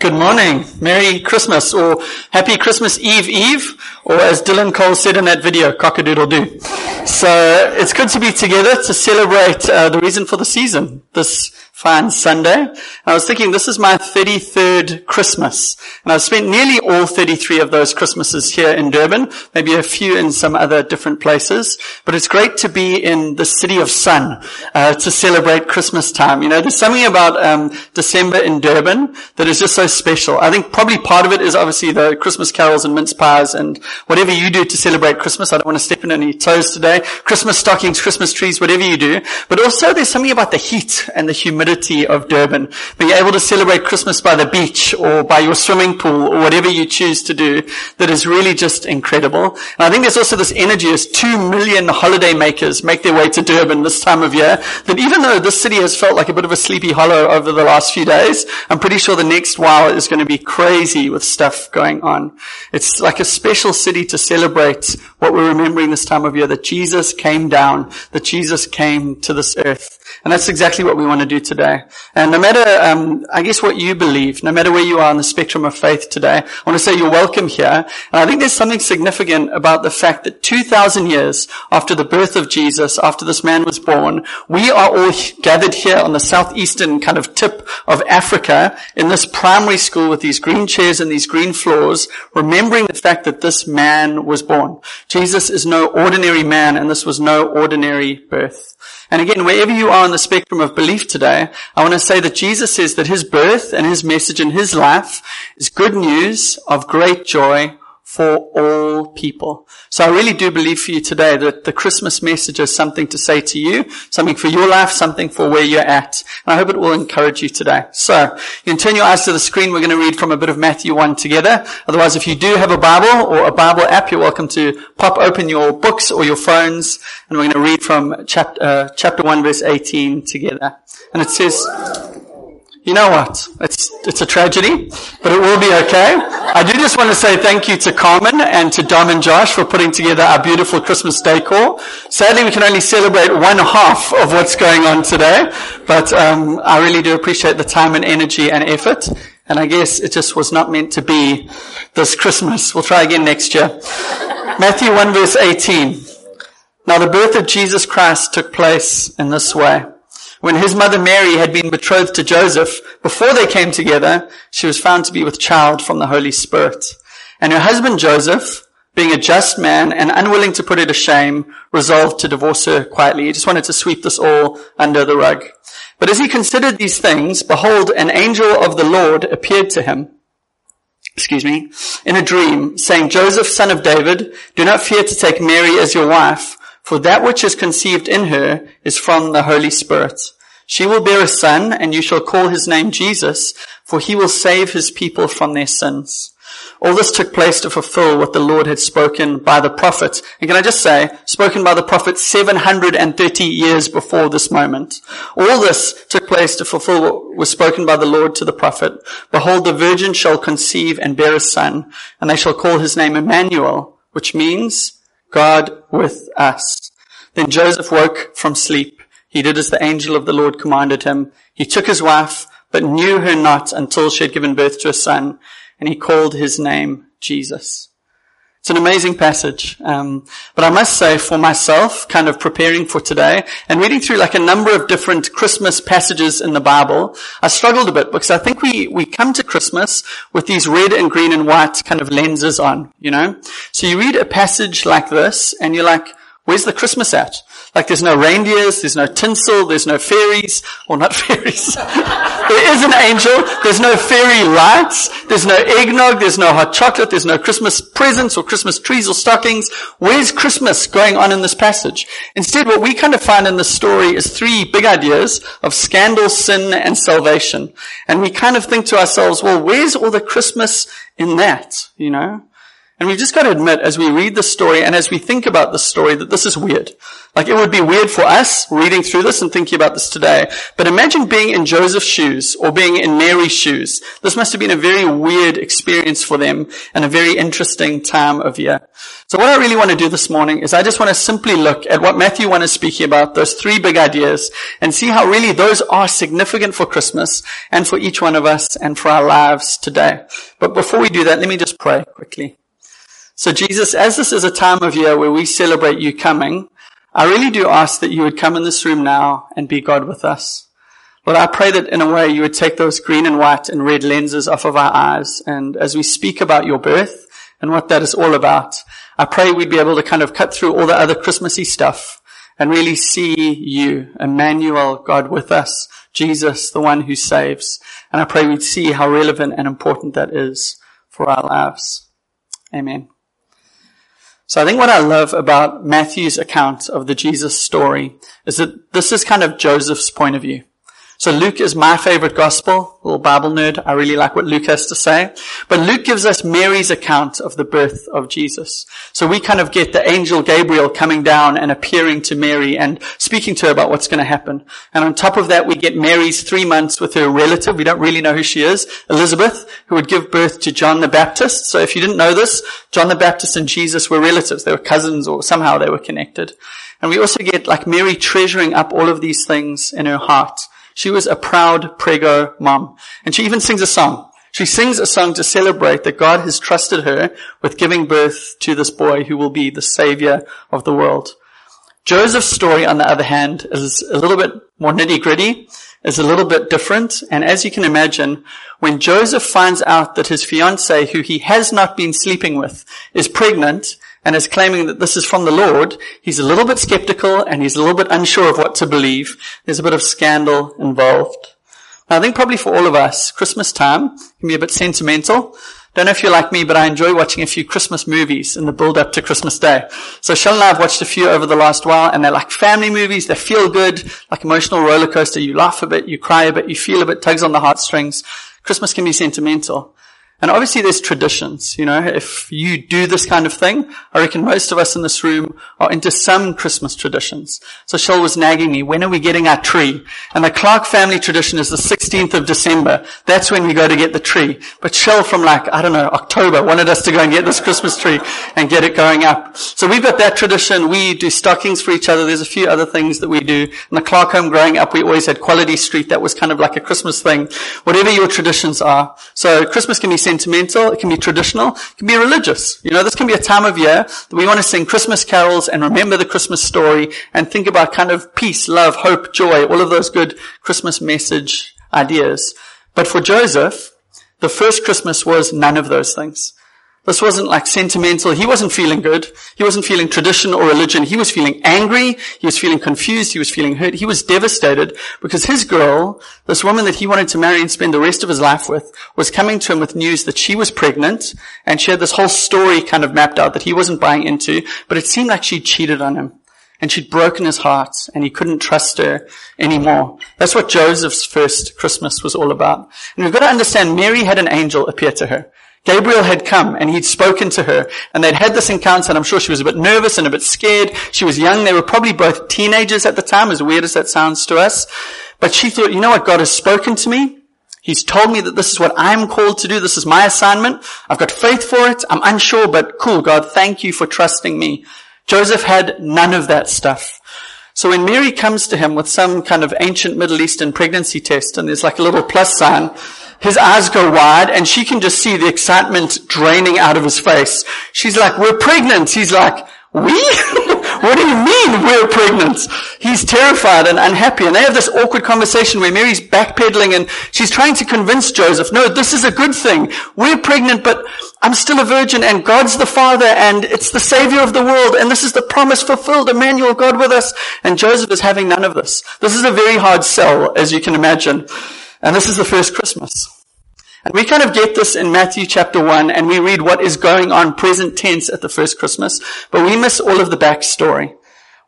Good morning. Merry Christmas or Happy Christmas Eve Eve or as Dylan Cole said in that video, cockadoodle doo. So it's good to be together to celebrate uh, the reason for the season this fine Sunday. I was thinking this is my 33rd Christmas and I've spent nearly all 33 of those Christmases here in Durban, maybe a few in some other different places, but it's great to be in the city of sun uh, to celebrate Christmas time. You know, there's something about um, December in Durban that is just so special. I think probably part of it is obviously the Christmas carols and mince pies and whatever you do to celebrate Christmas. I don't want to step in any toes today. Christmas stockings, Christmas trees, whatever you do. But also there's something about the heat and the humidity humidity of Durban. Be able to celebrate Christmas by the beach or by your swimming pool or whatever you choose to do that is really just incredible. And I think there's also this energy as two million holiday makers make their way to Durban this time of year that even though this city has felt like a bit of a sleepy hollow over the last few days, I'm pretty sure the next while is going to be crazy with stuff going on. It's like a special city to celebrate what we're remembering this time of year, that Jesus came down, that Jesus came to this earth. And that's exactly what we want to do today. And no matter, um, I guess what you believe, no matter where you are on the spectrum of faith today, I want to say you're welcome here. And I think there's something significant about the fact that 2,000 years after the birth of Jesus, after this man was born, we are all gathered here on the southeastern kind of tip of Africa in this primary school with these green chairs and these green floors, remembering the fact that this man was born. Jesus is no ordinary man and this was no ordinary birth. And again, wherever you are on the spectrum of belief today, I want to say that Jesus says that his birth and his message and his life is good news of great joy for all people. So I really do believe for you today that the Christmas message is something to say to you, something for your life, something for where you're at. And I hope it will encourage you today. So you can turn your eyes to the screen. We're going to read from a bit of Matthew 1 together. Otherwise, if you do have a Bible or a Bible app, you're welcome to pop open your books or your phones. And we're going to read from chapter, uh, chapter 1 verse 18 together. And it says, you know what? It's, it's a tragedy, but it will be okay. I do just want to say thank you to Carmen and to Dom and Josh for putting together our beautiful Christmas decor. Sadly, we can only celebrate one half of what's going on today, but um, I really do appreciate the time and energy and effort. And I guess it just was not meant to be this Christmas. We'll try again next year. Matthew 1 verse 18. Now the birth of Jesus Christ took place in this way. When his mother Mary had been betrothed to Joseph, before they came together, she was found to be with child from the Holy Spirit. And her husband Joseph, being a just man and unwilling to put her to shame, resolved to divorce her quietly. He just wanted to sweep this all under the rug. But as he considered these things, behold, an angel of the Lord appeared to him excuse me, in a dream, saying, Joseph, son of David, do not fear to take Mary as your wife, for that which is conceived in her is from the Holy Spirit. She will bear a son, and you shall call his name Jesus, for he will save his people from their sins. All this took place to fulfill what the Lord had spoken by the prophet. And can I just say, spoken by the prophet 730 years before this moment. All this took place to fulfill what was spoken by the Lord to the prophet. Behold, the virgin shall conceive and bear a son, and they shall call his name Emmanuel, which means God with us. Then Joseph woke from sleep. He did as the angel of the Lord commanded him. He took his wife, but knew her not until she had given birth to a son, and he called his name Jesus. It's an amazing passage. Um, but I must say for myself, kind of preparing for today and reading through like a number of different Christmas passages in the Bible, I struggled a bit because I think we, we come to Christmas with these red and green and white kind of lenses on, you know? So you read a passage like this and you're like, where's the Christmas at? Like there's no reindeers, there's no tinsel, there's no fairies, or not fairies. there is an angel, there's no fairy lights, there's no eggnog, there's no hot chocolate, there's no Christmas presents or Christmas trees or stockings. Where's Christmas going on in this passage? Instead, what we kind of find in this story is three big ideas of scandal, sin, and salvation. And we kind of think to ourselves, well, where's all the Christmas in that? You know? And we've just got to admit as we read the story and as we think about the story that this is weird. Like it would be weird for us reading through this and thinking about this today. But imagine being in Joseph's shoes or being in Mary's shoes. This must have been a very weird experience for them and a very interesting time of year. So what I really want to do this morning is I just want to simply look at what Matthew 1 is speaking about, those three big ideas, and see how really those are significant for Christmas and for each one of us and for our lives today. But before we do that, let me just pray quickly. So Jesus, as this is a time of year where we celebrate you coming, I really do ask that you would come in this room now and be God with us. Lord, I pray that in a way you would take those green and white and red lenses off of our eyes. And as we speak about your birth and what that is all about, I pray we'd be able to kind of cut through all the other Christmassy stuff and really see you, Emmanuel, God with us, Jesus, the one who saves. And I pray we'd see how relevant and important that is for our lives. Amen. So I think what I love about Matthew's account of the Jesus story is that this is kind of Joseph's point of view. So Luke is my favorite gospel, little Bible nerd. I really like what Luke has to say. But Luke gives us Mary's account of the birth of Jesus. So we kind of get the angel Gabriel coming down and appearing to Mary and speaking to her about what's going to happen. And on top of that, we get Mary's three months with her relative. We don't really know who she is, Elizabeth, who would give birth to John the Baptist. So if you didn't know this, John the Baptist and Jesus were relatives. They were cousins or somehow they were connected. And we also get like Mary treasuring up all of these things in her heart. She was a proud prego mom. And she even sings a song. She sings a song to celebrate that God has trusted her with giving birth to this boy who will be the savior of the world. Joseph's story, on the other hand, is a little bit more nitty gritty, is a little bit different. And as you can imagine, when Joseph finds out that his fiancée, who he has not been sleeping with, is pregnant, and is claiming that this is from the Lord, he's a little bit skeptical and he's a little bit unsure of what to believe. There's a bit of scandal involved. Now, I think probably for all of us, Christmas time can be a bit sentimental. Don't know if you're like me, but I enjoy watching a few Christmas movies in the build up to Christmas Day. So Shell and I have watched a few over the last while and they're like family movies. They feel good, like emotional roller coaster. You laugh a bit, you cry a bit, you feel a bit, tugs on the heartstrings. Christmas can be sentimental. And obviously there's traditions, you know, if you do this kind of thing, I reckon most of us in this room are into some Christmas traditions. So Shell was nagging me, when are we getting our tree? And the Clark family tradition is the 16th of December. That's when we go to get the tree. But Shell from like, I don't know, October wanted us to go and get this Christmas tree and get it going up. So we've got that tradition. We do stockings for each other. There's a few other things that we do. In the Clark home growing up, we always had Quality Street. That was kind of like a Christmas thing. Whatever your traditions are. So Christmas can be sentimental, it can be traditional, it can be religious. You know, this can be a time of year that we want to sing Christmas carols and remember the Christmas story and think about kind of peace, love, hope, joy, all of those good Christmas message ideas. But for Joseph, the first Christmas was none of those things. This wasn't like sentimental. He wasn't feeling good. He wasn't feeling tradition or religion. He was feeling angry. He was feeling confused. He was feeling hurt. He was devastated because his girl, this woman that he wanted to marry and spend the rest of his life with, was coming to him with news that she was pregnant and she had this whole story kind of mapped out that he wasn't buying into, but it seemed like she'd cheated on him and she'd broken his heart and he couldn't trust her anymore. That's what Joseph's first Christmas was all about. And we've got to understand Mary had an angel appear to her. Gabriel had come and he'd spoken to her and they'd had this encounter and I'm sure she was a bit nervous and a bit scared. She was young. They were probably both teenagers at the time, as weird as that sounds to us. But she thought, you know what? God has spoken to me. He's told me that this is what I'm called to do. This is my assignment. I've got faith for it. I'm unsure, but cool. God, thank you for trusting me. Joseph had none of that stuff. So when Mary comes to him with some kind of ancient Middle Eastern pregnancy test and there's like a little plus sign, his eyes go wide and she can just see the excitement draining out of his face. She's like, we're pregnant. He's like, we? what do you mean we're pregnant? He's terrified and unhappy. And they have this awkward conversation where Mary's backpedaling and she's trying to convince Joseph, no, this is a good thing. We're pregnant, but I'm still a virgin and God's the Father and it's the Savior of the world and this is the promise fulfilled, Emmanuel, God with us. And Joseph is having none of this. This is a very hard sell, as you can imagine. And this is the first Christmas. And we kind of get this in Matthew chapter 1 and we read what is going on present tense at the first Christmas, but we miss all of the backstory.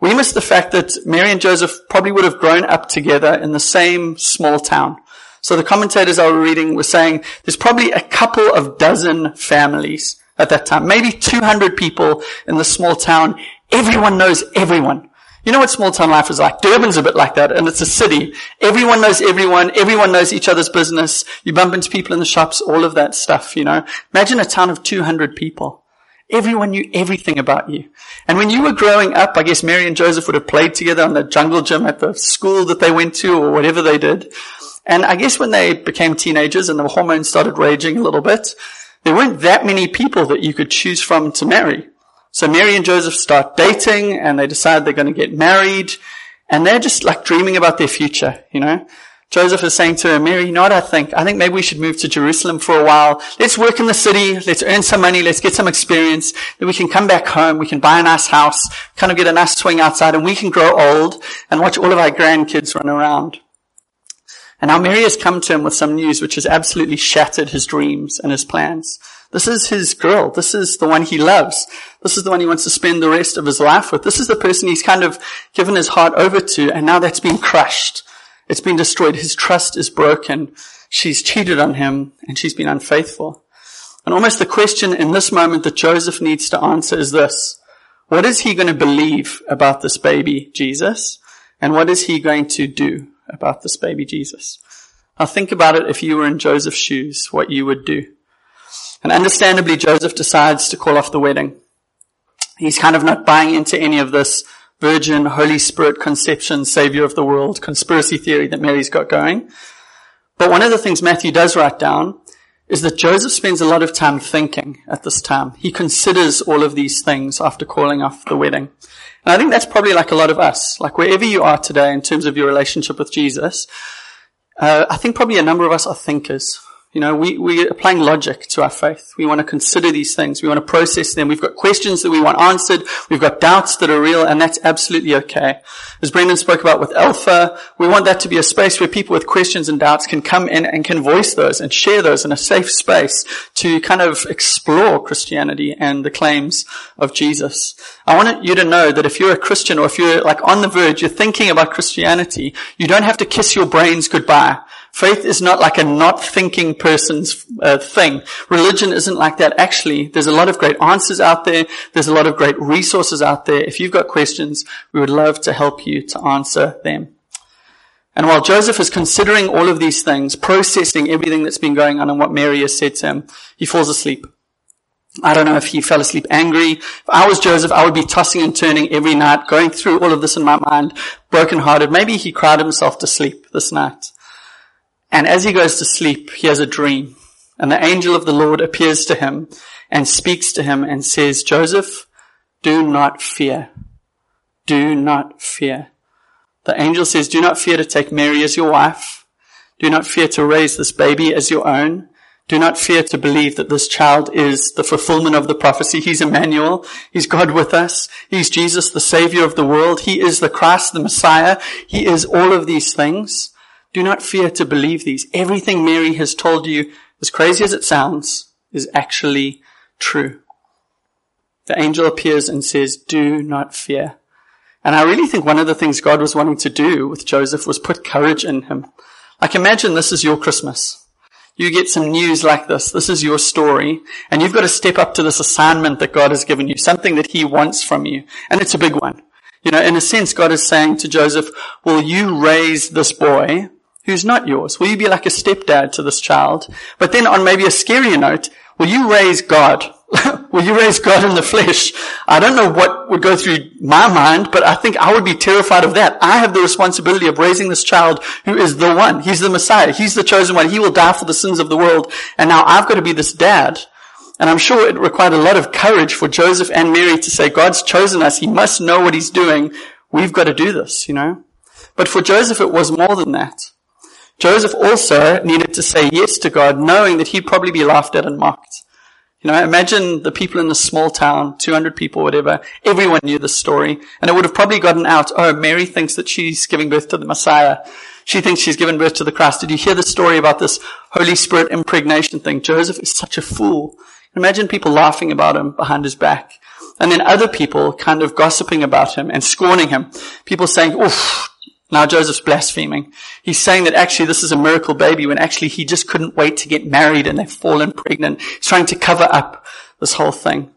We miss the fact that Mary and Joseph probably would have grown up together in the same small town. So the commentators I was reading were saying there's probably a couple of dozen families at that time. Maybe 200 people in the small town. Everyone knows everyone. You know what small town life is like? Durban's a bit like that, and it's a city. Everyone knows everyone. Everyone knows each other's business. You bump into people in the shops, all of that stuff, you know. Imagine a town of 200 people. Everyone knew everything about you. And when you were growing up, I guess Mary and Joseph would have played together on the jungle gym at the school that they went to or whatever they did. And I guess when they became teenagers and the hormones started raging a little bit, there weren't that many people that you could choose from to marry. So Mary and Joseph start dating and they decide they're going to get married and they're just like dreaming about their future, you know. Joseph is saying to her, Mary, you know what I think? I think maybe we should move to Jerusalem for a while. Let's work in the city. Let's earn some money. Let's get some experience. Then we can come back home. We can buy a nice house, kind of get a nice swing outside and we can grow old and watch all of our grandkids run around. And now Mary has come to him with some news which has absolutely shattered his dreams and his plans. This is his girl. This is the one he loves. This is the one he wants to spend the rest of his life with. This is the person he's kind of given his heart over to, and now that's been crushed. It's been destroyed. His trust is broken. She's cheated on him, and she's been unfaithful. And almost the question in this moment that Joseph needs to answer is this. What is he going to believe about this baby, Jesus? And what is he going to do about this baby, Jesus? Now think about it if you were in Joseph's shoes, what you would do. And understandably, Joseph decides to call off the wedding. He's kind of not buying into any of this virgin, Holy Spirit conception, savior of the world, conspiracy theory that Mary's got going. But one of the things Matthew does write down is that Joseph spends a lot of time thinking at this time. He considers all of these things after calling off the wedding. And I think that's probably like a lot of us. Like wherever you are today in terms of your relationship with Jesus, uh, I think probably a number of us are thinkers. You know, we, we are applying logic to our faith. We want to consider these things. We want to process them. We've got questions that we want answered. We've got doubts that are real, and that's absolutely okay. As Brendan spoke about with Alpha, we want that to be a space where people with questions and doubts can come in and can voice those and share those in a safe space to kind of explore Christianity and the claims of Jesus. I want you to know that if you're a Christian or if you're like on the verge, you're thinking about Christianity, you don't have to kiss your brains goodbye. Faith is not like a not thinking person's uh, thing. Religion isn't like that. Actually, there's a lot of great answers out there. There's a lot of great resources out there. If you've got questions, we would love to help you to answer them. And while Joseph is considering all of these things, processing everything that's been going on and what Mary has said to him, he falls asleep. I don't know if he fell asleep angry. If I was Joseph, I would be tossing and turning every night, going through all of this in my mind, brokenhearted. Maybe he cried himself to sleep this night. And as he goes to sleep, he has a dream. And the angel of the Lord appears to him and speaks to him and says, Joseph, do not fear. Do not fear. The angel says, do not fear to take Mary as your wife. Do not fear to raise this baby as your own. Do not fear to believe that this child is the fulfillment of the prophecy. He's Emmanuel. He's God with us. He's Jesus, the Savior of the world. He is the Christ, the Messiah. He is all of these things. Do not fear to believe these. Everything Mary has told you, as crazy as it sounds, is actually true. The angel appears and says, do not fear. And I really think one of the things God was wanting to do with Joseph was put courage in him. Like imagine this is your Christmas. You get some news like this. This is your story. And you've got to step up to this assignment that God has given you, something that he wants from you. And it's a big one. You know, in a sense, God is saying to Joseph, will you raise this boy who's not yours? Will you be like a stepdad to this child? But then on maybe a scarier note, will you raise God? will you raise God in the flesh? I don't know what would go through my mind, but I think I would be terrified of that. I have the responsibility of raising this child who is the one. He's the Messiah. He's the chosen one. He will die for the sins of the world. And now I've got to be this dad. And I'm sure it required a lot of courage for Joseph and Mary to say, God's chosen us. He must know what he's doing. We've got to do this, you know. But for Joseph, it was more than that. Joseph also needed to say yes to God, knowing that he'd probably be laughed at and mocked. You know, imagine the people in the small town, 200 people, whatever. Everyone knew the story. And it would have probably gotten out, oh, Mary thinks that she's giving birth to the Messiah. She thinks she's given birth to the Christ. Did you hear the story about this Holy Spirit impregnation thing? Joseph is such a fool. Imagine people laughing about him behind his back. And then other people kind of gossiping about him and scorning him. People saying, oof, Now Joseph's blaspheming. He's saying that actually this is a miracle baby when actually he just couldn't wait to get married and they've fallen pregnant. He's trying to cover up this whole thing.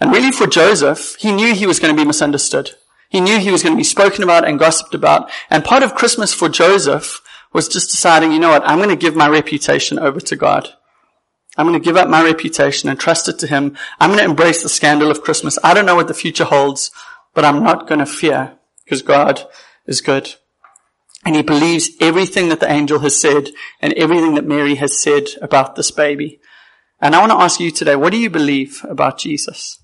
And really for Joseph, he knew he was going to be misunderstood. He knew he was going to be spoken about and gossiped about. And part of Christmas for Joseph was just deciding, you know what, I'm going to give my reputation over to God. I'm going to give up my reputation and trust it to Him. I'm going to embrace the scandal of Christmas. I don't know what the future holds, but I'm not going to fear because God is good. And he believes everything that the angel has said and everything that Mary has said about this baby. And I want to ask you today, what do you believe about Jesus?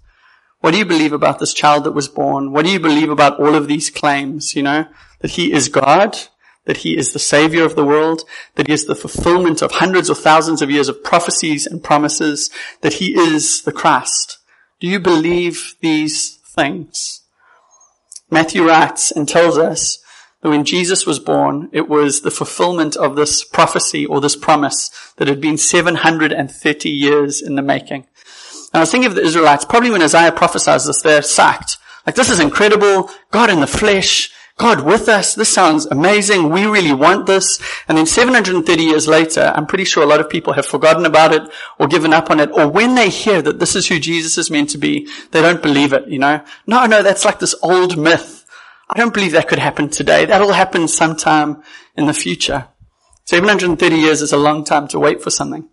What do you believe about this child that was born? What do you believe about all of these claims? You know, that he is God, that he is the savior of the world, that he is the fulfillment of hundreds or thousands of years of prophecies and promises, that he is the Christ. Do you believe these things? Matthew writes and tells us that when Jesus was born, it was the fulfillment of this prophecy or this promise that had been 730 years in the making. And I was thinking of the Israelites, probably when Isaiah prophesies this, they're sacked. Like, this is incredible. God in the flesh. God with us. This sounds amazing. We really want this. And then 730 years later, I'm pretty sure a lot of people have forgotten about it or given up on it. Or when they hear that this is who Jesus is meant to be, they don't believe it, you know? No, no, that's like this old myth. I don't believe that could happen today. That'll happen sometime in the future. 730 years is a long time to wait for something.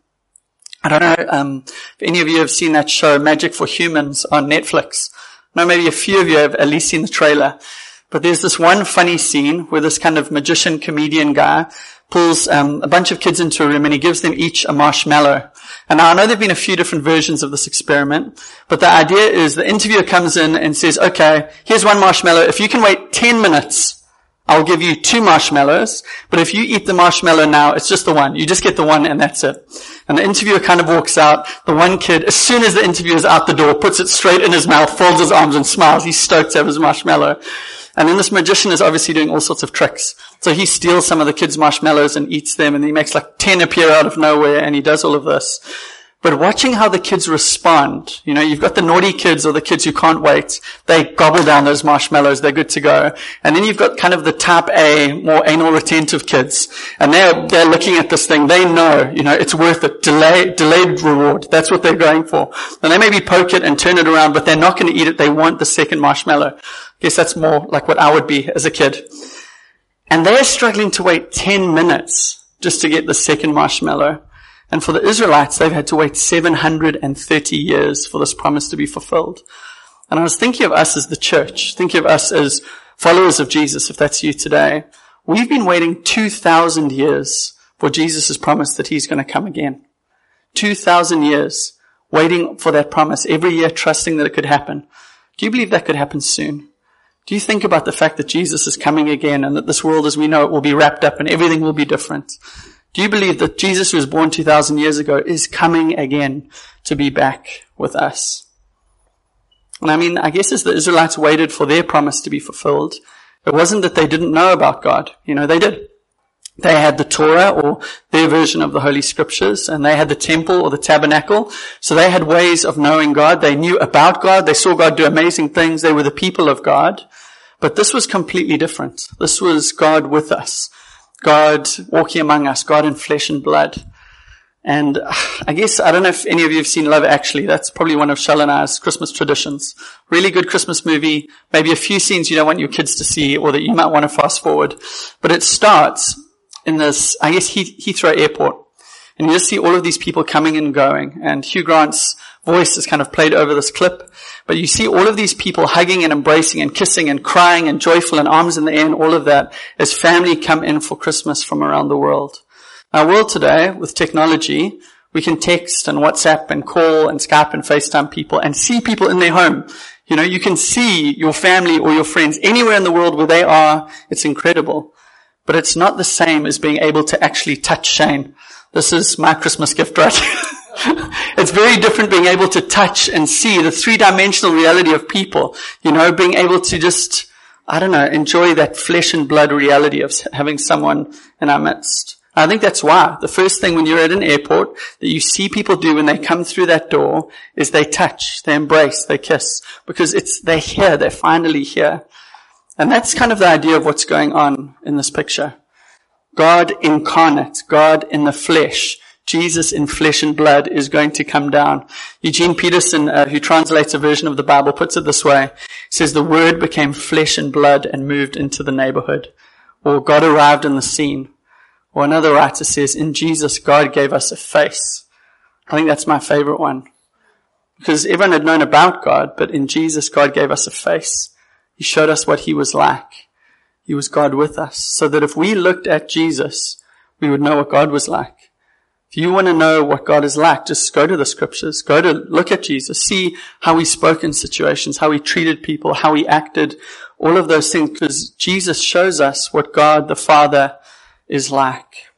I don't know um, if any of you have seen that show, Magic for Humans, on Netflix. I know maybe a few of you have at least seen the trailer. But there's this one funny scene where this kind of magician comedian guy pulls um, a bunch of kids into a room and he gives them each a marshmallow. And now I know there've been a few different versions of this experiment, but the idea is the interviewer comes in and says, okay, here's one marshmallow. If you can wait 10 minutes I'll give you two marshmallows, but if you eat the marshmallow now, it's just the one. You just get the one and that's it. And the interviewer kind of walks out. The one kid, as soon as the interviewer is out the door, puts it straight in his mouth, folds his arms and smiles. He's stoked to have his marshmallow. And then this magician is obviously doing all sorts of tricks. So he steals some of the kids' marshmallows and eats them and he makes like 10 appear out of nowhere and he does all of this. But watching how the kids respond, you know, you've got the naughty kids or the kids who can't wait. They gobble down those marshmallows. They're good to go. And then you've got kind of the type A, more anal retentive kids. And they're, they're looking at this thing. They know, you know, it's worth it. Delay, delayed reward. That's what they're going for. And they maybe poke it and turn it around, but they're not going to eat it. They want the second marshmallow. I guess that's more like what I would be as a kid. And they're struggling to wait 10 minutes just to get the second marshmallow. And for the Israelites, they've had to wait 730 years for this promise to be fulfilled. And I was thinking of us as the church, thinking of us as followers of Jesus, if that's you today. We've been waiting 2,000 years for Jesus' promise that he's going to come again. 2,000 years waiting for that promise, every year trusting that it could happen. Do you believe that could happen soon? Do you think about the fact that Jesus is coming again and that this world as we know it will be wrapped up and everything will be different? Do you believe that Jesus who was born 2,000 years ago is coming again to be back with us? And I mean, I guess as the Israelites waited for their promise to be fulfilled, it wasn't that they didn't know about God. You know, they did. They had the Torah or their version of the Holy Scriptures and they had the temple or the tabernacle. So they had ways of knowing God. They knew about God. They saw God do amazing things. They were the people of God. But this was completely different. This was God with us. God walking among us, God in flesh and blood. And I guess, I don't know if any of you have seen Love Actually. That's probably one of Shell and I's Christmas traditions. Really good Christmas movie. Maybe a few scenes you don't want your kids to see or that you might want to fast forward. But it starts in this, I guess, Heathrow Airport. And you just see all of these people coming and going. And Hugh Grant's voice is kind of played over this clip. But you see all of these people hugging and embracing and kissing and crying and joyful and arms in the air and all of that as family come in for Christmas from around the world. Our world today, with technology, we can text and WhatsApp and call and Skype and FaceTime people and see people in their home. You know, you can see your family or your friends anywhere in the world where they are. It's incredible. But it's not the same as being able to actually touch Shane. This is my Christmas gift, right? it's very different being able to touch and see the three dimensional reality of people, you know, being able to just, I don't know, enjoy that flesh and blood reality of having someone in our midst. I think that's why the first thing when you're at an airport that you see people do when they come through that door is they touch, they embrace, they kiss because it's, they're here, they're finally here. And that's kind of the idea of what's going on in this picture. God incarnate, God in the flesh, Jesus in flesh and blood is going to come down. Eugene Peterson, uh, who translates a version of the Bible, puts it this way. Says, the word became flesh and blood and moved into the neighborhood. Or God arrived in the scene. Or another writer says, in Jesus, God gave us a face. I think that's my favorite one. Because everyone had known about God, but in Jesus, God gave us a face. He showed us what he was like. He was God with us. So that if we looked at Jesus, we would know what God was like. If you want to know what God is like, just go to the scriptures. Go to look at Jesus. See how he spoke in situations, how he treated people, how he acted, all of those things, because Jesus shows us what God the Father is like.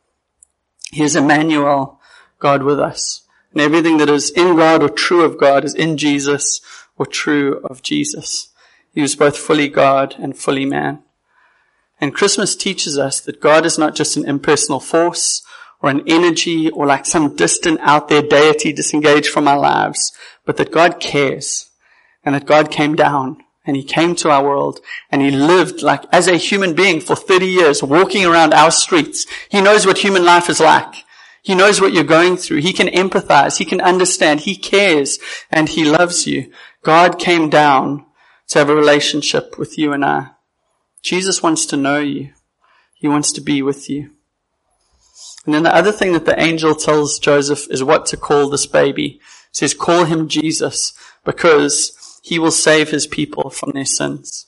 He is Emmanuel, God with us. And everything that is in God or true of God is in Jesus or true of Jesus. He was both fully God and fully man. And Christmas teaches us that God is not just an impersonal force or an energy or like some distant out there deity disengaged from our lives, but that God cares and that God came down and he came to our world and he lived like as a human being for 30 years walking around our streets. He knows what human life is like. He knows what you're going through. He can empathize. He can understand. He cares and he loves you. God came down to have a relationship with you and I. Jesus wants to know you. He wants to be with you. And then the other thing that the angel tells Joseph is what to call this baby. He says, call him Jesus because he will save his people from their sins.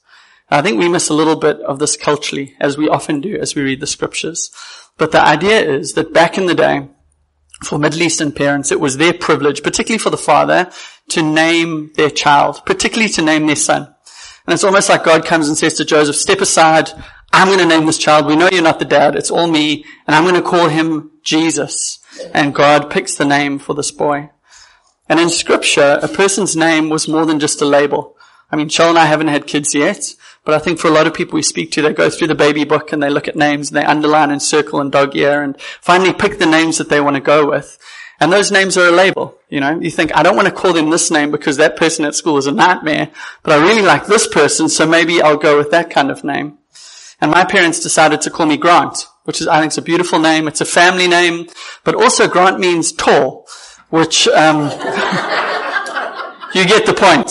I think we miss a little bit of this culturally, as we often do as we read the scriptures. But the idea is that back in the day, for Middle Eastern parents, it was their privilege, particularly for the father, to name their child, particularly to name their son. And it's almost like God comes and says to Joseph, step aside. I'm going to name this child. We know you're not the dad. It's all me. And I'm going to call him Jesus. And God picks the name for this boy. And in scripture, a person's name was more than just a label. I mean, Cheryl and I haven't had kids yet, but I think for a lot of people we speak to, they go through the baby book and they look at names and they underline and circle and dog ear and finally pick the names that they want to go with. And those names are a label. You know, you think, I don't want to call them this name because that person at school is a nightmare, but I really like this person, so maybe I'll go with that kind of name. And my parents decided to call me Grant, which is, I think, is a beautiful name. It's a family name, but also Grant means tall, which, um, you get the point.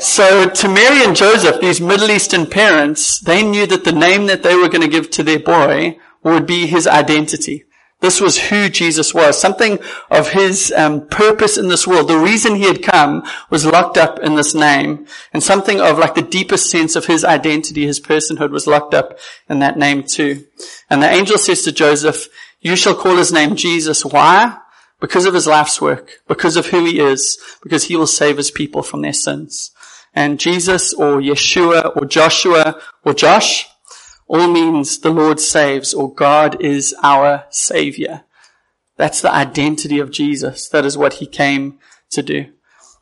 So to Mary and Joseph, these Middle Eastern parents, they knew that the name that they were going to give to their boy would be his identity. This was who Jesus was. Something of his um, purpose in this world. The reason he had come was locked up in this name. And something of like the deepest sense of his identity, his personhood was locked up in that name too. And the angel says to Joseph, you shall call his name Jesus. Why? Because of his life's work. Because of who he is. Because he will save his people from their sins. And Jesus or Yeshua or Joshua or Josh all means the Lord saves or God is our savior. That's the identity of Jesus. That is what he came to do.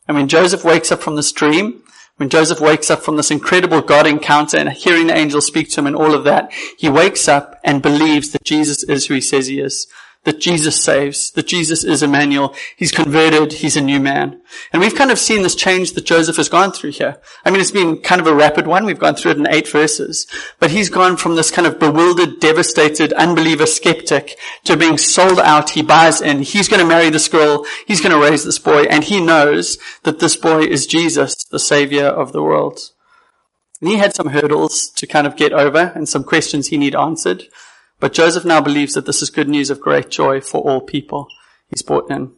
And when Joseph wakes up from this dream, when Joseph wakes up from this incredible God encounter and hearing the angel speak to him and all of that, he wakes up and believes that Jesus is who he says he is that Jesus saves, that Jesus is Emmanuel. He's converted. He's a new man. And we've kind of seen this change that Joseph has gone through here. I mean, it's been kind of a rapid one. We've gone through it in eight verses, but he's gone from this kind of bewildered, devastated, unbeliever skeptic to being sold out. He buys in. He's going to marry this girl. He's going to raise this boy. And he knows that this boy is Jesus, the savior of the world. And he had some hurdles to kind of get over and some questions he need answered. But Joseph now believes that this is good news of great joy for all people. He's brought in.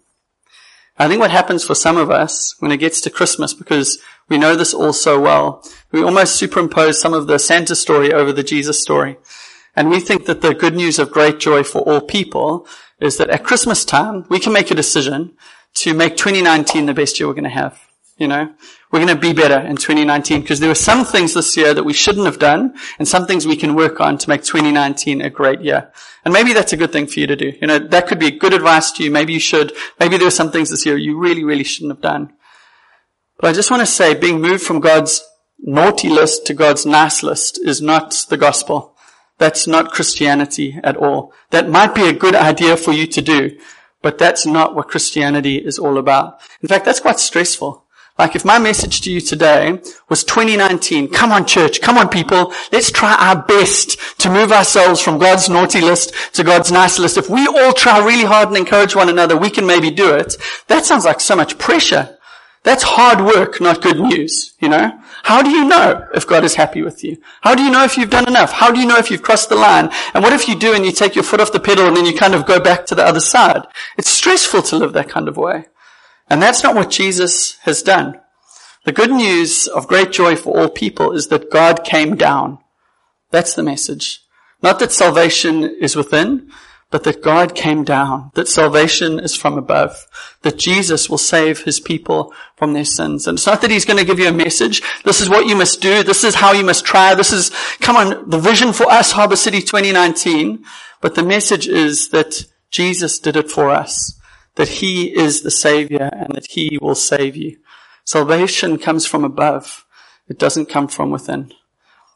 I think what happens for some of us when it gets to Christmas, because we know this all so well, we almost superimpose some of the Santa story over the Jesus story. And we think that the good news of great joy for all people is that at Christmas time, we can make a decision to make 2019 the best year we're going to have. You know, we're going to be better in 2019 because there were some things this year that we shouldn't have done and some things we can work on to make 2019 a great year. And maybe that's a good thing for you to do. You know, that could be good advice to you. Maybe you should. Maybe there are some things this year you really, really shouldn't have done. But I just want to say being moved from God's naughty list to God's nice list is not the gospel. That's not Christianity at all. That might be a good idea for you to do, but that's not what Christianity is all about. In fact, that's quite stressful. Like if my message to you today was 2019, come on church, come on people, let's try our best to move ourselves from God's naughty list to God's nice list. If we all try really hard and encourage one another, we can maybe do it. That sounds like so much pressure. That's hard work, not good news, you know? How do you know if God is happy with you? How do you know if you've done enough? How do you know if you've crossed the line? And what if you do and you take your foot off the pedal and then you kind of go back to the other side? It's stressful to live that kind of way. And that's not what Jesus has done. The good news of great joy for all people is that God came down. That's the message. Not that salvation is within, but that God came down, that salvation is from above, that Jesus will save his people from their sins. And it's not that he's going to give you a message. This is what you must do. This is how you must try. This is, come on, the vision for us, Harbour City 2019. But the message is that Jesus did it for us that He is the Savior and that He will save you. Salvation comes from above. It doesn't come from within.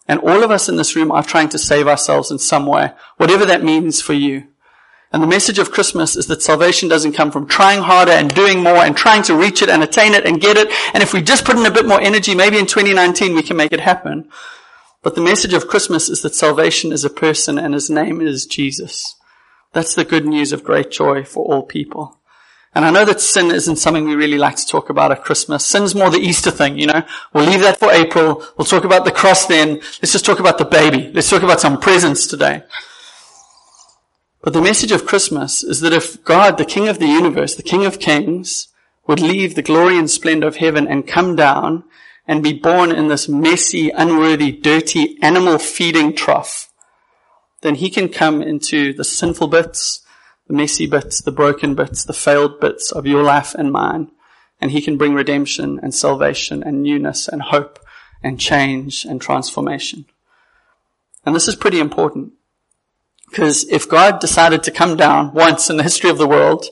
And all of us in this room are trying to save ourselves in some way, whatever that means for you. And the message of Christmas is that salvation doesn't come from trying harder and doing more and trying to reach it and attain it and get it. And if we just put in a bit more energy, maybe in 2019 we can make it happen. But the message of Christmas is that salvation is a person and his name is Jesus. That's the good news of great joy for all people. And I know that sin isn't something we really like to talk about at Christmas. Sin's more the Easter thing, you know. We'll leave that for April. We'll talk about the cross then. Let's just talk about the baby. Let's talk about some presents today. But the message of Christmas is that if God, the King of the universe, the King of kings, would leave the glory and splendor of heaven and come down and be born in this messy, unworthy, dirty, animal feeding trough, then he can come into the sinful bits, the messy bits, the broken bits, the failed bits of your life and mine. And He can bring redemption and salvation and newness and hope and change and transformation. And this is pretty important. Because if God decided to come down once in the history of the world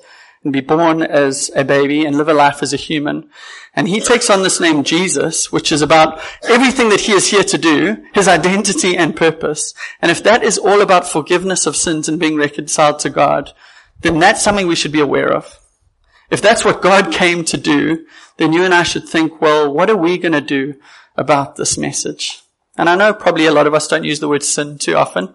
and be born as a baby and live a life as a human, and he takes on this name Jesus, which is about everything that he is here to do, his identity and purpose. And if that is all about forgiveness of sins and being reconciled to God, then that's something we should be aware of. If that's what God came to do, then you and I should think, well, what are we going to do about this message? And I know probably a lot of us don't use the word sin too often.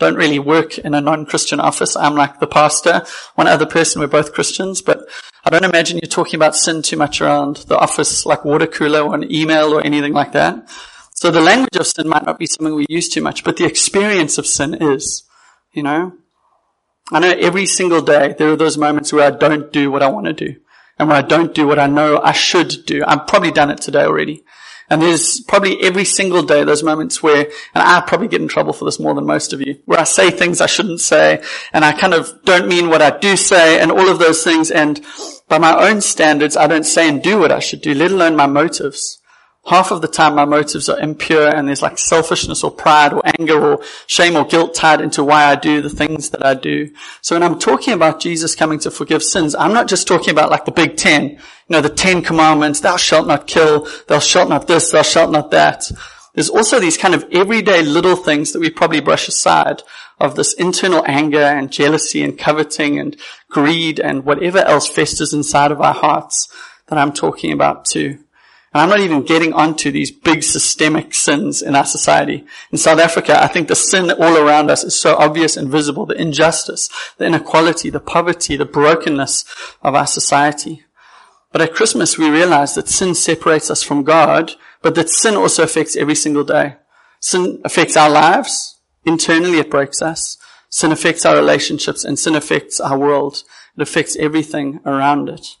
Don't really work in a non-Christian office. I'm like the pastor, one other person. We're both Christians, but I don't imagine you're talking about sin too much around the office, like water cooler or an email or anything like that. So the language of sin might not be something we use too much, but the experience of sin is, you know. I know every single day there are those moments where I don't do what I want to do and where I don't do what I know I should do. I've probably done it today already. And there's probably every single day those moments where, and I probably get in trouble for this more than most of you, where I say things I shouldn't say, and I kind of don't mean what I do say, and all of those things, and by my own standards, I don't say and do what I should do, let alone my motives half of the time my motives are impure and there's like selfishness or pride or anger or shame or guilt tied into why I do the things that I do. So when I'm talking about Jesus coming to forgive sins, I'm not just talking about like the big ten, you know, the ten commandments, thou shalt not kill, thou shalt not this, thou shalt not that. There's also these kind of everyday little things that we probably brush aside of this internal anger and jealousy and coveting and greed and whatever else festers inside of our hearts that I'm talking about too. And I'm not even getting onto these big systemic sins in our society. In South Africa, I think the sin all around us is so obvious and visible. The injustice, the inequality, the poverty, the brokenness of our society. But at Christmas, we realize that sin separates us from God, but that sin also affects every single day. Sin affects our lives. Internally, it breaks us. Sin affects our relationships and sin affects our world. It affects everything around it.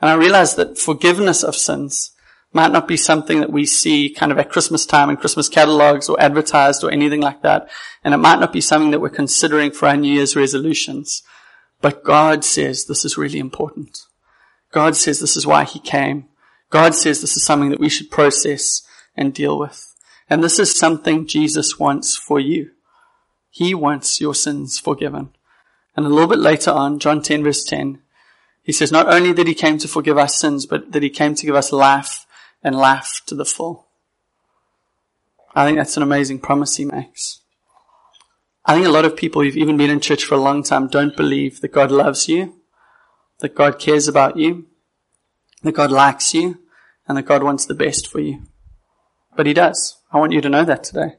And I realize that forgiveness of sins might not be something that we see kind of at Christmas time in Christmas catalogs or advertised or anything like that. And it might not be something that we're considering for our New Year's resolutions. But God says this is really important. God says this is why He came. God says this is something that we should process and deal with. And this is something Jesus wants for you. He wants your sins forgiven. And a little bit later on, John 10 verse 10, he says not only that he came to forgive our sins, but that he came to give us life and laugh to the full. I think that's an amazing promise he makes. I think a lot of people who've even been in church for a long time don't believe that God loves you, that God cares about you, that God likes you, and that God wants the best for you. But He does. I want you to know that today.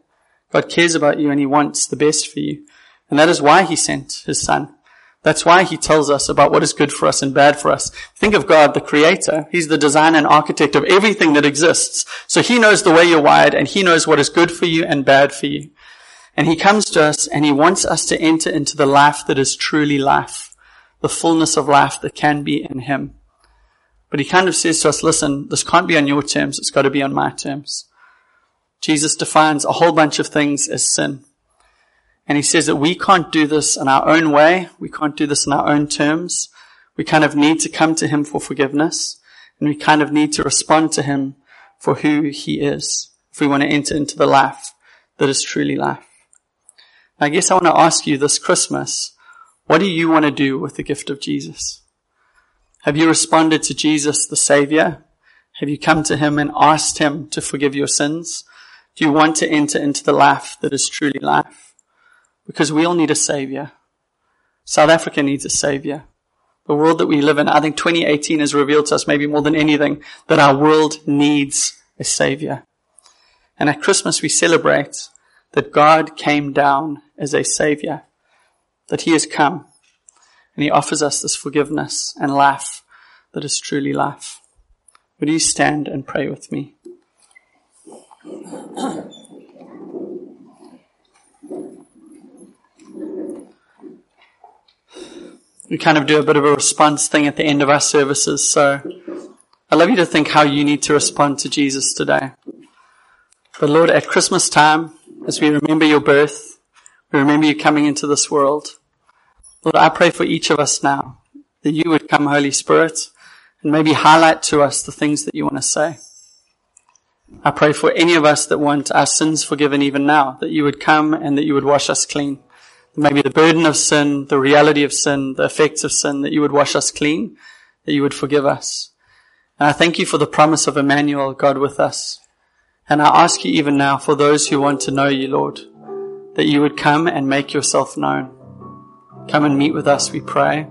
God cares about you and He wants the best for you. And that is why He sent His Son. That's why He tells us about what is good for us and bad for us. Think of God, the Creator. He's the designer and architect of everything that exists. So He knows the way you're wired and He knows what is good for you and bad for you. And He comes to us and He wants us to enter into the life that is truly life. The fullness of life that can be in Him. But He kind of says to us, listen, this can't be on your terms. It's got to be on my terms. Jesus defines a whole bunch of things as sin. And he says that we can't do this in our own way. We can't do this in our own terms. We kind of need to come to him for forgiveness. And we kind of need to respond to him for who he is if we want to enter into the life that is truly life. Now, I guess I want to ask you this Christmas, what do you want to do with the gift of Jesus? Have you responded to Jesus, the Savior? Have you come to him and asked him to forgive your sins? Do you want to enter into the life that is truly life? Because we all need a savior. South Africa needs a savior. The world that we live in, I think 2018 has revealed to us maybe more than anything that our world needs a savior. And at Christmas we celebrate that God came down as a savior, that he has come and he offers us this forgiveness and life that is truly life. Would you stand and pray with me? We kind of do a bit of a response thing at the end of our services. So I love you to think how you need to respond to Jesus today. But Lord, at Christmas time, as we remember your birth, we remember you coming into this world. Lord, I pray for each of us now that you would come, Holy Spirit, and maybe highlight to us the things that you want to say. I pray for any of us that want our sins forgiven even now, that you would come and that you would wash us clean. Maybe the burden of sin, the reality of sin, the effects of sin, that you would wash us clean, that you would forgive us. And I thank you for the promise of Emmanuel, God with us. And I ask you even now for those who want to know you, Lord, that you would come and make yourself known. Come and meet with us, we pray.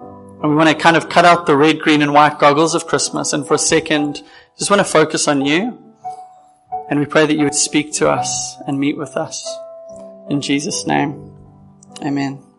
And we want to kind of cut out the red, green, and white goggles of Christmas and for a second just want to focus on you and we pray that you would speak to us and meet with us. In Jesus' name, amen.